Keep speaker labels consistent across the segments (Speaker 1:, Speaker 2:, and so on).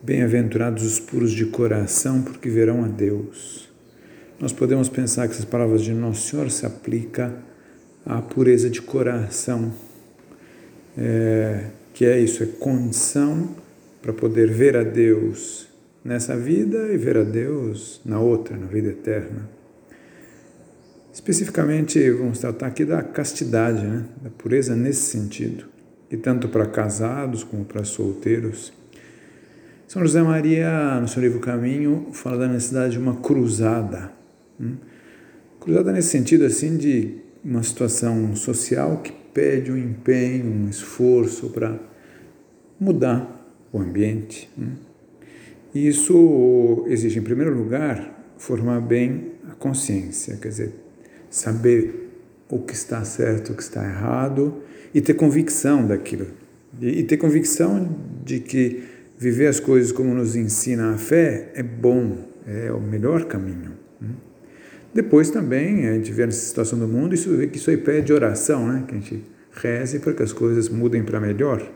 Speaker 1: Bem-aventurados os puros de coração, porque verão a Deus. Nós podemos pensar que essas palavras de Nosso Senhor se aplicam à pureza de coração, é, que é isso, é condição para poder ver a Deus nessa vida e ver a Deus na outra, na vida eterna. Especificamente, vamos tratar aqui da castidade, né? da pureza nesse sentido, e tanto para casados como para solteiros. São José Maria, no seu livro Caminho, fala da necessidade de uma cruzada. Hum? Cruzada nesse sentido, assim, de uma situação social que pede um empenho, um esforço para mudar o ambiente. Hum? E isso exige, em primeiro lugar, formar bem a consciência, quer dizer, saber o que está certo, o que está errado e ter convicção daquilo. E, ter convicção de que viver as coisas como nos ensina a fé é bom, é o melhor caminho. Né? Depois também, a gente vê nessa situação do mundo, isso, que isso aí pede oração, né? que a gente reze para que as coisas mudem para melhor.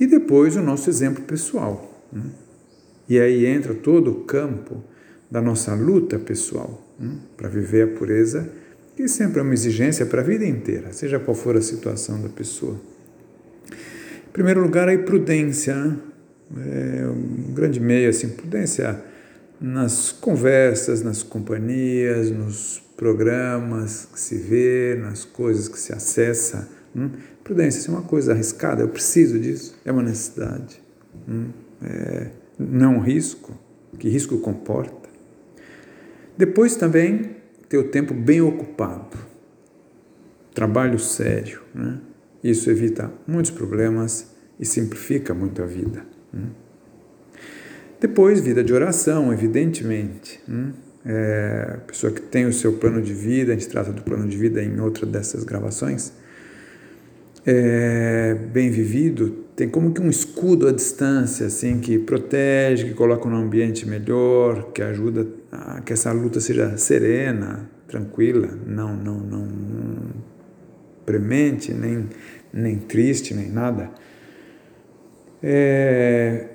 Speaker 1: E depois o nosso exemplo pessoal. Né? E aí entra todo o campo da nossa luta pessoal né? para viver a pureza, que sempre é uma exigência para a vida inteira, seja qual for a situação da pessoa. Em primeiro lugar, a prudência, né? É um grande meio, assim, prudência nas conversas, nas companhias, nos programas que se vê, nas coisas que se acessa. Hum? Prudência isso é uma coisa arriscada, eu preciso disso, é uma necessidade. Hum? É, não risco, que risco comporta. Depois também ter o tempo bem ocupado, trabalho sério. Né? Isso evita muitos problemas e simplifica muito a vida. Depois, vida de oração, evidentemente. Hum? É, pessoa que tem o seu plano de vida, a gente trata do plano de vida em outra dessas gravações, é, bem vivido, tem como que um escudo à distância, assim, que protege, que coloca um ambiente melhor, que ajuda a que essa luta seja serena, tranquila, não, não, não, não premente, nem, nem triste, nem nada é,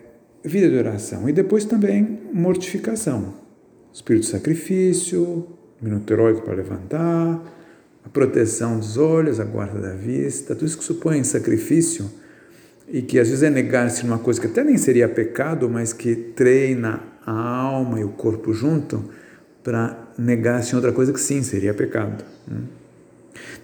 Speaker 1: vida de oração e depois também mortificação, espírito de sacrifício, minuto heróico para levantar, a proteção dos olhos, a guarda da vista, tudo isso que supõe sacrifício e que às vezes é negar-se numa coisa que até nem seria pecado, mas que treina a alma e o corpo junto para negar-se em outra coisa que sim seria pecado. Né?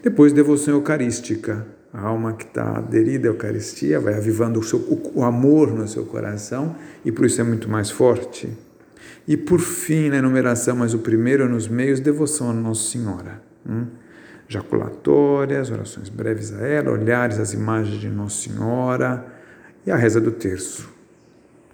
Speaker 1: Depois, devoção eucarística a alma que está aderida à Eucaristia vai avivando o, seu, o, amor no seu coração e por isso é muito mais forte. E por fim, na enumeração, mas o primeiro nos meios, devoção a Nossa Senhora. Hum? Jaculatórias, orações breves a ela, olhares às imagens de Nossa Senhora e a reza do terço.